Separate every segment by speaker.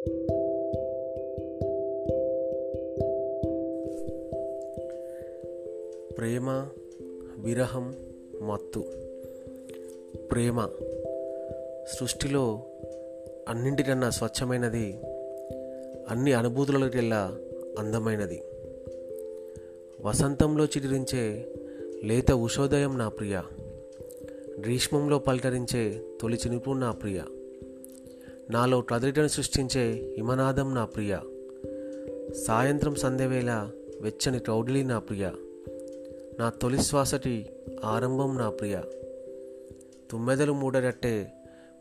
Speaker 1: ప్రేమ విరహం మత్తు. ప్రేమ సృష్టిలో అన్నింటికన్నా స్వచ్ఛమైనది అన్ని అనుభూతులకెల్లా అందమైనది. వసంతంలో చిటిరించే లేత ఉషోదయం నా ప్రియ. గ్రీష్మంలో పలకరించే తొలి చినుపు నా ప్రియ. నాలో కదలికను సృష్టించే హిమనాదం నా ప్రియ. సాయంత్రం సంధ్యవేళ వెచ్చని కౌడిలి నా ప్రియ. నా తొలి శ్వాసటి ఆరంభం నా ప్రియ. తుమ్మెదలు మూడగట్టే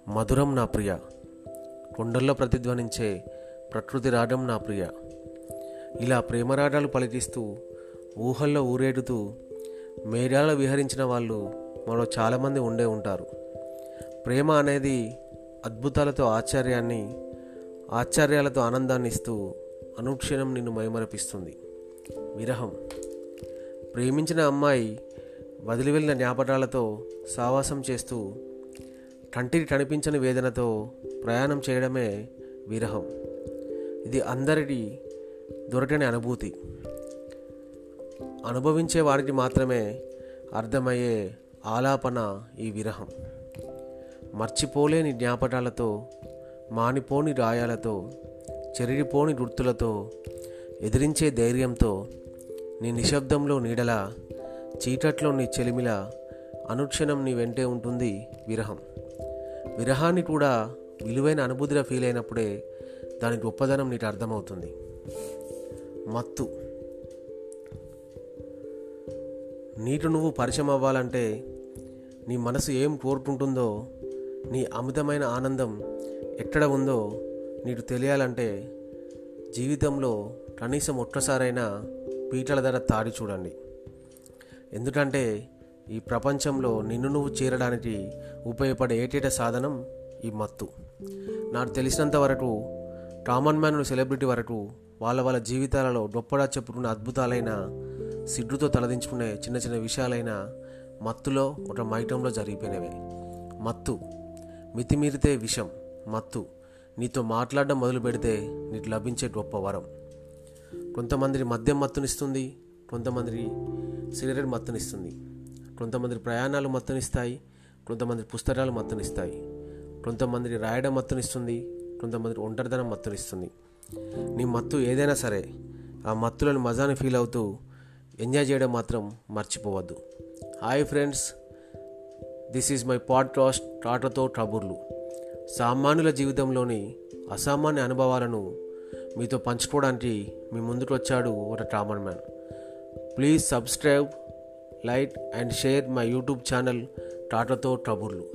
Speaker 1: మధురం నా ప్రియ. కొండల్లో ప్రతిధ్వనించే ప్రకృతి రాగం నా ప్రియ. ఇలా ప్రేమరాగాలు పలికిస్తూ ఊహల్లో ఊరేడుతూ మేఘాలు విహరించిన వాళ్ళు మనలో చాలామంది ఉండే ఉంటారు. ప్రేమ అనేది అద్భుతాలతో ఆశ్చర్యాన్ని ఆశ్చర్యాలతో ఆనందాన్ని ఇస్తూ అనుక్షణం నిన్ను మైమరపిస్తుంది. విరహం. ప్రేమించిన అమ్మాయి వదిలి వెళ్ళిన జ్ఞాపకాలతో సావాసం చేస్తూ కంటికి కనిపించని వేదనతో ప్రయాణం చేయడమే విరహం. ఇది అందరికీ దొరకని అనుభూతి. అనుభవించే వారికి మాత్రమే అర్థమయ్యే ఆలాపన ఈ విరహం. మర్చిపోలేని జ్ఞాపకాలతో మానిపోని రాయాలతో చెరిగిపోని గుర్తులతో ఎదిరించే ధైర్యంతో నీ నిశ్శబ్దంలో నీడల చీకట్లో నీ చెలిమిల అనుక్షణం నీ వెంటే ఉంటుంది విరహం. విరహాన్ని కూడా విలువైన అనుభూతిగా ఫీల్ అయినప్పుడే దాని గొప్పదనం నీకు అర్థమవుతుంది. మత్తు. నీకు నువ్వు పరిచయం అవ్వాలంటే నీ మనసు ఏం కోరుకుంటుందో నీ అమితమైన ఆనందం ఎక్కడ ఉందో నీకు తెలియాలంటే జీవితంలో కనీసం ఒక్కసారైనా పీటల ధర తాడి చూడండి. ఎందుకంటే ఈ ప్రపంచంలో నిన్ను నువ్వు చేరడానికి ఉపయోగపడే ఏటేట సాధనం ఈ మత్తు. నాకు తెలిసినంత వరకు కామన్ మ్యాన్ సెలబ్రిటీ వరకు వాళ్ళ వాళ్ళ జీవితాలలో గొప్పగా చెప్పుకున్న అద్భుతాలైన సిడ్డుతో తలదించుకునే చిన్న చిన్న విషయాలైన మత్తులో ఒక మైటంలో జరిగిపోయినవి. మత్తు మితిమీరితే విషం మత్తు. నీతో మాట్లాడడం మొదలు పెడితే నీకు లభించే గొప్ప వరం. కొంతమంది మద్యం మత్తునిస్తుంది కొంతమంది సిగరెట్ మత్తునిస్తుంది. కొంతమంది ప్రయాణాలు మత్తునిస్తాయి కొంతమంది పుస్తకాలు మత్తునిస్తాయి. కొంతమంది రాయడం మత్తునిస్తుంది కొంతమంది ఒంటరిదనం మత్తునిస్తుంది. నీ మత్తు ఏదైనా సరే ఆ మత్తులను మజాని ఫీల్ అవుతూ ఎంజాయ్ చేయడం మాత్రం మర్చిపోవద్దు. Hi friends this is my podcast టాటతో ట్రబుర్లు సామాన్యుల జీవితంలోని అసామాన్య అనుభవాలను మీతో పంచుకోవడానికి మీ ముందుకు వచ్చాడు ఒక common man please subscribe like and share my YouTube channel టాటతో ట్రబుర్లు